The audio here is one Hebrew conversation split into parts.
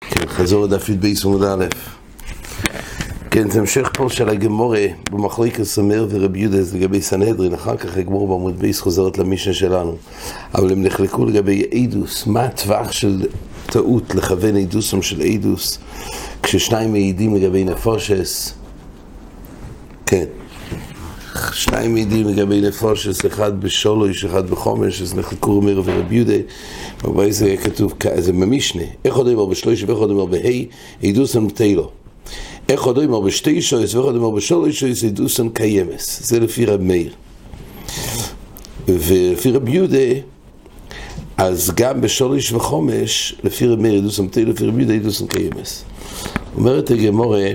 כן, חזור לדף י"ב עמוד א'. כן, זה המשך פה של הגמורה במחלקת סמר ורבי יהודס לגבי סנהדרין, אחר כך הגמורה בעמוד בייס חוזרת למישנה שלנו. אבל הם נחלקו לגבי אידוס, מה הטווח של טעות לכוון אידוסם של אידוס, כששניים מעידים לגבי נפושס, כן, שניים מעידים לגבי נפושס, אחד בשולוש, אחד בחומש, אז נחלקו רמיר ורבי יהודה, אבל זה יהיה כתוב, זה במשנה, איך עוד אומר בשלוש ואיך עוד אומר בהי, אידוסם תלו. איך עוד אומר בשתי שויס ואיך עוד אומר בשולש שויס אידוסם קיימס, זה לפי רב מאיר. ולפי רב יהודה, אז גם בשולש וחומש, לפי רב מאיר אידוסם תלו, לפי רב יהודה אידוסם קיימס. אומרת הגמורה,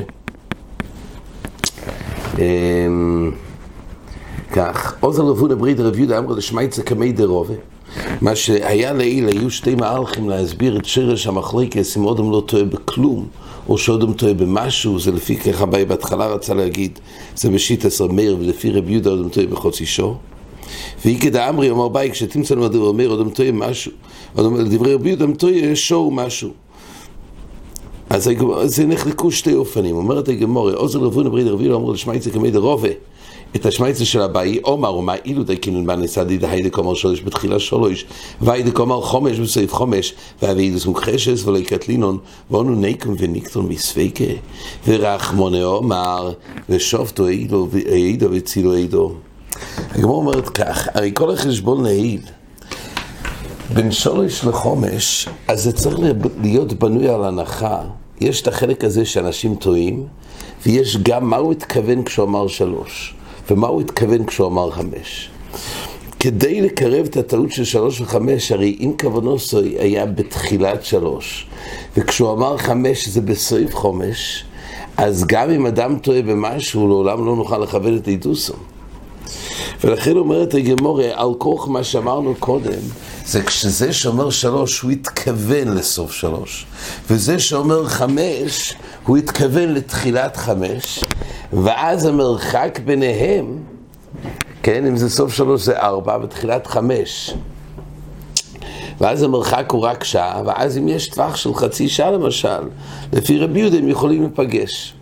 אמ, כך, עוזר רבון הברית רב יהודה אמרו לשמייצה קמי דרובה. מה שהיה לעיל, היו שתי מהלכים להסביר את שרש המחלקס, אם אודם לא טועה בכלום, או שאודם טועה במשהו, זה לפי ככה באי בהתחלה רצה להגיד, זה בשיט עשר מאיר, ולפי רב יהודה אודם טועה בחוץ אישו. ואיקד האמרי אומר ביי, כשתמצא לנו דבר מאיר, אודם טועה משהו, לדברי רב יהודה טועה שור משהו. אז זה נחלקו שתי אופנים, אומרת הגמורה, עוזר רבון הברית רבי יהודה אמרו לשמייצה קמי דרובה. את השמייצה של הבאי, אומר ומה אילו די כינון בנסה די די דקומר שלוש בתחילה שלוש, ואי דקומר חומש בסעיף חומש, ואבי דסום חשס ולא יקטלינון, ואונו ניקום וניקטון מספיקה, ורחמונה אומר, ושופטו העידו וצילו העידו. הגמור אומרת כך, הרי כל החשבון נעיל. בין שלוש לחומש, אז זה צריך להיות בנוי על הנחה. יש את החלק הזה שאנשים טועים, ויש גם מה הוא התכוון כשהוא אמר שלוש. ומה הוא התכוון כשהוא אמר חמש. כדי לקרב את הטעות של שלוש וחמש, הרי אם כוונוסו היה בתחילת שלוש, וכשהוא אמר חמש זה בסעיף חומש, אז גם אם אדם טועה במשהו, לעולם לא נוכל לכוון את אידוסו. ולכן אומרת הגמורה, על כוח מה שאמרנו קודם, זה כשזה שאומר שלוש, הוא התכוון לסוף שלוש. וזה שאומר חמש, הוא התכוון לתחילת חמש, ואז המרחק ביניהם, כן, אם זה סוף שלוש זה ארבע, ותחילת חמש. ואז המרחק הוא רק שעה, ואז אם יש טווח של חצי שעה למשל, לפי רבי יהודה הם יכולים להיפגש.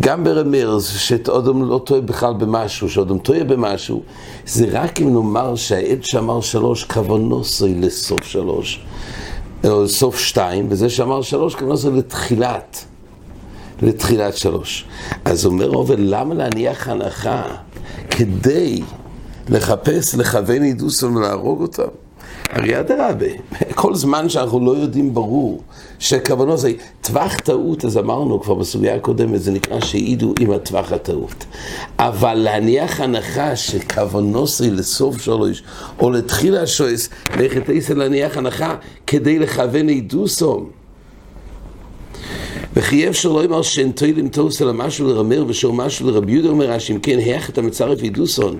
גם ברמיר, שאדם לא טועה בכלל במשהו, שאדם טועה במשהו, זה רק אם נאמר שהעד שאמר שלוש, כוונוסוי לסוף שלוש, או לסוף שתיים, וזה שאמר שלוש, כוונוסוי לתחילת, לתחילת שלוש. אז אומר עובד, למה להניח הנחה כדי לחפש, לכוון עידוסון ולהרוג אותם? הרי אדרבה, כל זמן שאנחנו לא יודעים ברור שכוונו זה טווח טעות, אז אמרנו כבר בסוגיה הקודמת, זה נקרא שהעידו עם הטווח הטעות. אבל להניח הנחה שכוונו זה לסוף שלוש, או לתחילה שויס, לכת עשר להניח הנחה כדי לכוון עידוסום. וכי אפשר לא אמר שאין תוילים תוס אלא משהו לרמר ושאור משהו לרבי יהודה אומר רש"י, אם כן, היח את המצרף עידוסון.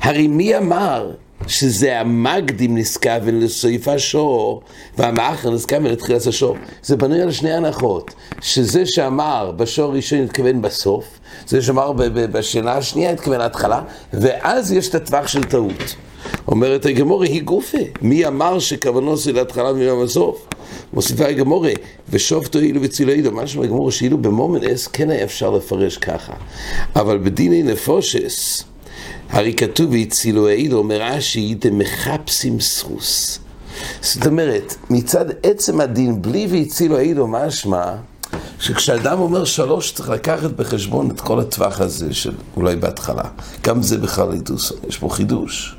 הרי מי אמר שזה המקדים נזכוון לסעיף השור, והמאחר נזכוון לתחילת השור. זה בנוי על שני הנחות, שזה שאמר בשור הראשון התכוון בסוף, זה שאמר בשאלה השנייה התכוון להתחלה, ואז יש את הטווח של טעות. אומרת הגמורה, היא גופה. מי אמר שכוונו זה להתחלה ומי בסוף? מוסיפה הגמורה, אילו וצילו אילו, משהו הגמורה שאילו במומן אס כן היה אפשר לפרש ככה. אבל בדיני נפושס, הרי כתוב והצילו העידו, אומר רש"י, דמחפשים סחוס. זאת אומרת, מצד עצם הדין, בלי והצילו העידו, משמע, שכשאדם אומר שלוש, צריך לקחת בחשבון את כל הטווח הזה של אולי בהתחלה. גם זה בכלל עידוס, יש פה חידוש.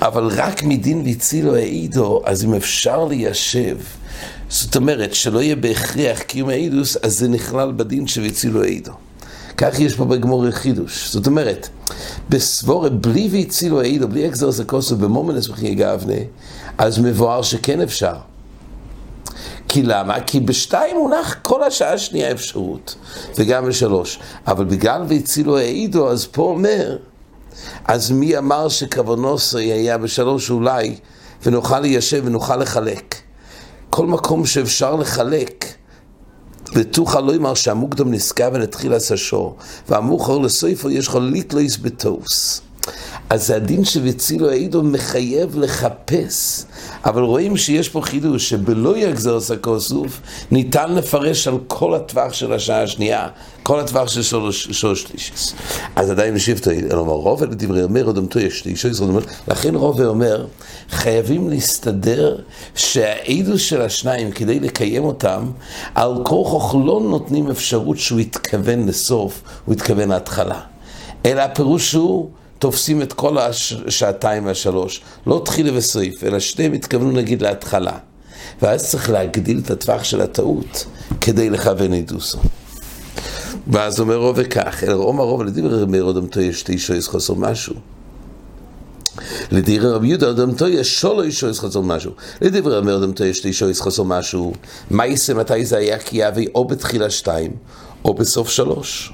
אבל רק מדין והצילו העידו, אז אם אפשר ליישב, זאת אומרת, שלא יהיה בהכרח קיום העידוס, אז זה נכלל בדין של והצילו העידו. כך יש פה בגמור חידוש. זאת אומרת, בסבורה, בלי והצילו העידו, בלי אקזרס הכוסו, במומנס וכי גבנה, אז מבואר שכן אפשר. כי למה? כי בשתיים מונח כל השעה השנייה אפשרות, וגם בשלוש. אבל בגלל והצילו העידו, אז פה אומר, אז מי אמר שכוונוסי היה בשלוש אולי, ונוכל ליישב ונוכל לחלק. כל מקום שאפשר לחלק, ותוכל לא אמר שהמוקדם נשגב ונתחיל לעששו, והמאוחר לסופו יש לך ליטלויס בטוס. אז הדין שבצילו העידו מחייב לחפש. אבל רואים שיש פה חידוש, שבלא יגזר סקוסוף, ניתן לפרש על כל הטווח של השעה השנייה, כל הטווח של שלוש, שלישס. אז עדיין משיב אלא אומר, רובה לדברי אומר, עוד אמתו יש אישו ישראל, לכן רובה אומר, חייבים להסתדר שהעידוש של השניים, כדי לקיים אותם, על כורחוך לא נותנים אפשרות שהוא יתכוון לסוף, הוא יתכוון להתחלה. אלא הפירוש הוא תופסים את כל השעתיים והשלוש, לא תחילה וסעיף, אלא שניהם התכוונו נגיד להתחלה. ואז צריך להגדיל את הטווח של הטעות כדי לכוון אידוסו. ואז אומר רוב וכך, אלא רום הרוב לדיבר רבי אודמתו יש תשע יש חוסר משהו. לדיבר רבי יהודה אודמתו יש שולו אישו יש חוסר משהו. לדיבר רבי אודמתו יש תשע יש חוסר משהו. מה יעשה מתי זה היה כי יביא או בתחילה שתיים או בסוף שלוש.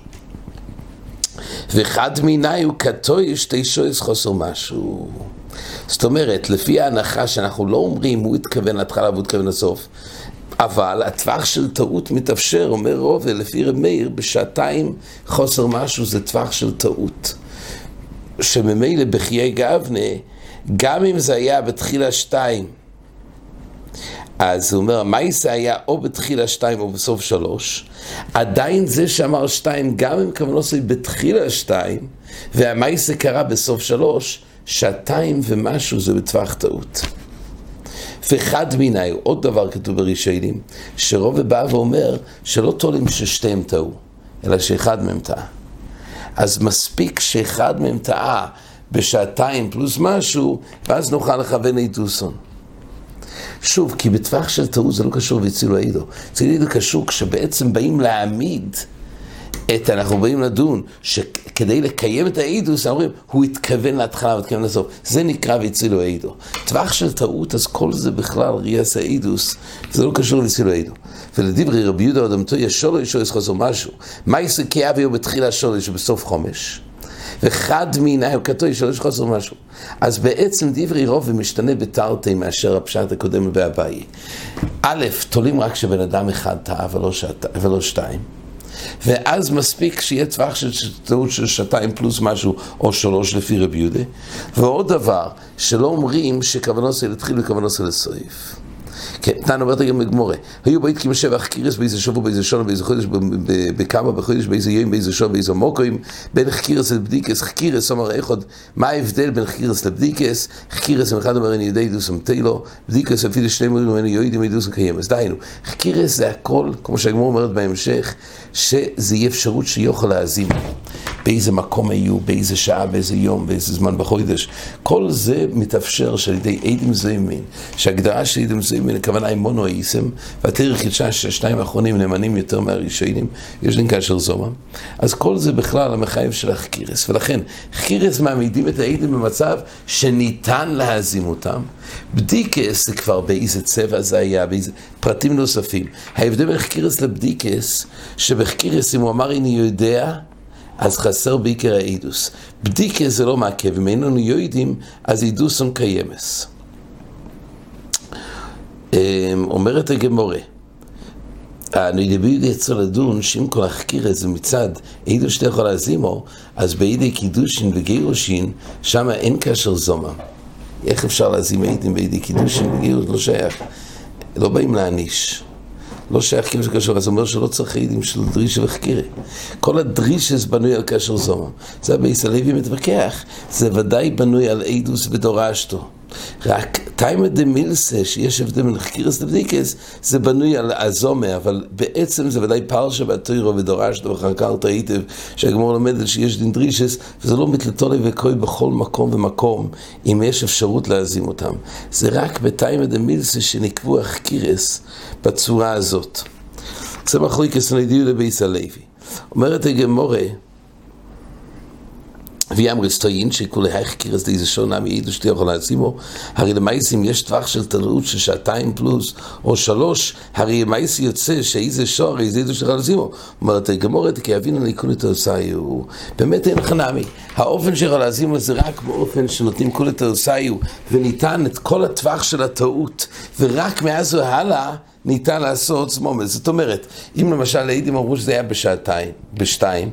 וחד מיני הוא כתוי שתי שויס חוסר משהו. זאת אומרת, לפי ההנחה שאנחנו לא אומרים הוא התכוון להתחלה והוא התכוון לסוף, אבל הטווח של טעות מתאפשר, אומר רובל, לפי רב מאיר, בשעתיים חוסר משהו זה טווח של טעות. שממילא בחיי גבנה, גם אם זה היה בתחילה שתיים, אז הוא אומר, המייסה היה או בתחילה שתיים או בסוף שלוש, עדיין זה שאמר שתיים, גם אם כוונו עושה בתחילה שתיים, והמייסה קרה בסוף שלוש, שעתיים ומשהו זה בטווח טעות. וחד מיני, עוד דבר כתוב ברישיינים, שרוב בא ואומר שלא תולים ששתיהם טעו, אלא שאחד מהם טעה. אז מספיק שאחד מהם טעה בשעתיים פלוס משהו, ואז נוכל לכוון איתוסון. שוב, כי בטווח של טעות זה לא קשור והצילו העידו. הצילו העידו קשור כשבעצם באים להעמיד את, אנחנו באים לדון, שכדי לקיים את האידוס, אומרים, הוא התכוון להתחלה והתכוון לסוף. זה נקרא והצילו העידו. טווח של טעות, אז כל זה בכלל ריאס האידוס, זה לא קשור והצילו העידו. ולדברי רבי יהודה אדמתו, יש שולש או יש חוזר משהו. מה כאבי הוא בתחילה שולש ובסוף חומש? וחד מן כתוב שלוש חוסר משהו. אז בעצם דברי רוב משתנה בתרתי מאשר הפשט הקודם והבאי. א', תולים רק שבן אדם אחד טעה ולא, שעת, ולא שתיים. ואז מספיק שיהיה טווח של טעות של שעתיים פלוס משהו, או שלוש לפי רבי יהודה. ועוד דבר, שלא אומרים שכוונו זה להתחיל וכוונו זה לסעיף. כן, תנא אומרת גם בגמורה, היו כמו שבח קירס באיזה שבוע, באיזה שונה, באיזה חודש, בכמה בחודש, באיזה יום, באיזה שונה, באיזה מוקוים, בין חקירס לבדיקס, חקירס אומר אחד, מה ההבדל בין חקירס לבדיקס? חקירס, אם אחד אומר אני יודע דוסם תילו, בדיקס אפילו שני מורים ממני יודעים דוסם קיימס, דהיינו, חקירס זה הכל, כמו שהגמור אומרת בהמשך, שזה יהיה אפשרות שיוכל להאזין. באיזה מקום היו, באיזה שעה, באיזה יום, באיזה זמן בחודש. כל זה מתאפשר שעל ידי עדים זוימין, שהגדרה של עדים זוימין, הכוונה היא מונו איסם, והתיר חידשה שהשניים האחרונים נאמנים יותר מהראשונים, יש להם כאשר זומם. אז כל זה בכלל המחייב של החקירס, ולכן חקירס מעמידים את העדים במצב שניתן להזים אותם. בדיקס זה כבר באיזה צבע זה היה, באיזה פרטים נוספים. ההבדל בין חקירס לבדיקס, שבחקירס אם הוא אמר אני יודע, אז חסר בעיקר האידוס. בדיקה זה לא מעכב, אם איננו יודעים, אז אידוסון קיימס. אמ, אומרת הגמורה, אני דבידי יצא לדון שאם כל החקירה זה מצד אידו שאתה יכול להזימו, אז בידי קידושין וגירושין, שם אין קשר זומם. איך אפשר להזים עדים בידי קידושין וגירושין? לא שייך. לא באים להעניש. לא שייך כאילו שקשור, אז הוא אומר שלא צריך עדים של דרישה וחקירה. כל הדרישס בנוי על קשר זומם. זה הבייס הלוי מתווכח, זה ודאי בנוי על עדוס ודורשתו. רק טיימה דה מילסה, שיש הבדל בין חקירס לבדיקס, זה בנוי על הזומה, אבל בעצם זה ודאי פרשה בתוירו ודורשתו וחקרת היטב, שהגמור לומדת שיש דין דרישס, וזה לא מתלתולי וקוי בכל מקום ומקום, אם יש אפשרות להזים אותם. זה רק בטיימה דה מילסה שנקבו החקירס בצורה הזאת. זה מחליקס נדיו לבייס הלוי. אומרת הגמורה, ויאמר סטוין שכולי היחקירס די זה שונה מעידו שתי יכול להשימו הרי למעשים יש טווח של תלאות של שעתיים פלוס או שלוש. הרי למעשי יוצא שאיזה שור איזה עידו שתוכל להשימו אומרת גמורת כי אבינו ניקון את העושיו באמת אין לך נעמי האופן שיכול להשימו זה רק באופן שנותנים את העושיו וניתן את כל הטווח של הטעות. ורק מאז והלאה ניתן לעשות זמומת זאת אומרת אם למשל העידים אמרו שזה היה בשעתיים בשתיים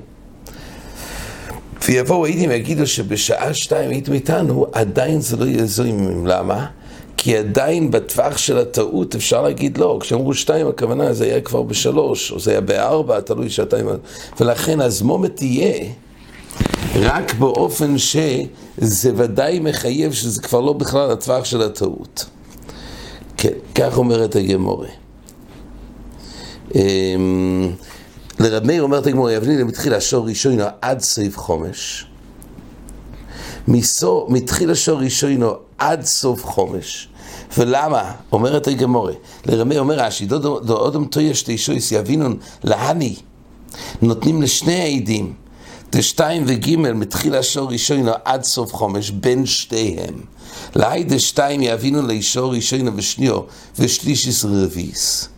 ויבואו הייתם ויגידו שבשעה שתיים הייתם איתנו, עדיין זה לא יעזור עם למה? כי עדיין בטווח של הטעות אפשר להגיד לא, כשאמרו שתיים הכוונה זה היה כבר בשלוש, או זה היה בארבע, תלוי שעתיים, ולכן הזמומת תהיה רק באופן שזה ודאי מחייב שזה כבר לא בכלל הטווח של הטעות. כן, כך אומרת הגמורה. לרב מאיר אומרת הגמורה, יבני למתחיל השור ראשונו עד סעיף חומש. מתחיל השור ראשונו עד סוף חומש. ולמה? אומרת הגמורה, לרמי אומר רש"י, דודו אודם טויה שתי שויס יבינון להני, נותנים לשני העדים, דשתיים וגימל מתחיל השור ראשונו עד סוף חומש, בין שתיהם. להי דשתיים יבינו לאישור ראשונו ושניו, ושלישיס רביס.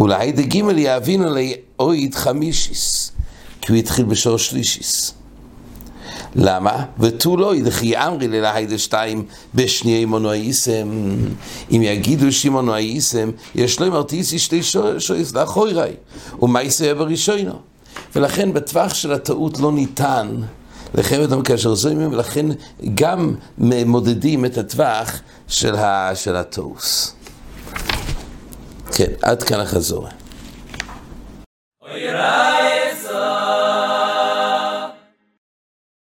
ולהי דגימל יבינו לאויד חמישיס, כי הוא התחיל בשור שלישיס. למה? ותו לא ידחי אמרי ללהי שתיים בשניי מונואיסם. אם יגידו שמונואיסם, יש לו אמרתיסי שתי שויס לאחוריי, ומה יסייע בראשונו. ולכן בטווח של הטעות לא ניתן לחייב אותם כאשר זוימים, ולכן גם מודדים את הטווח של, ה, של הטוס. כן, עד כאן החזור. ويراك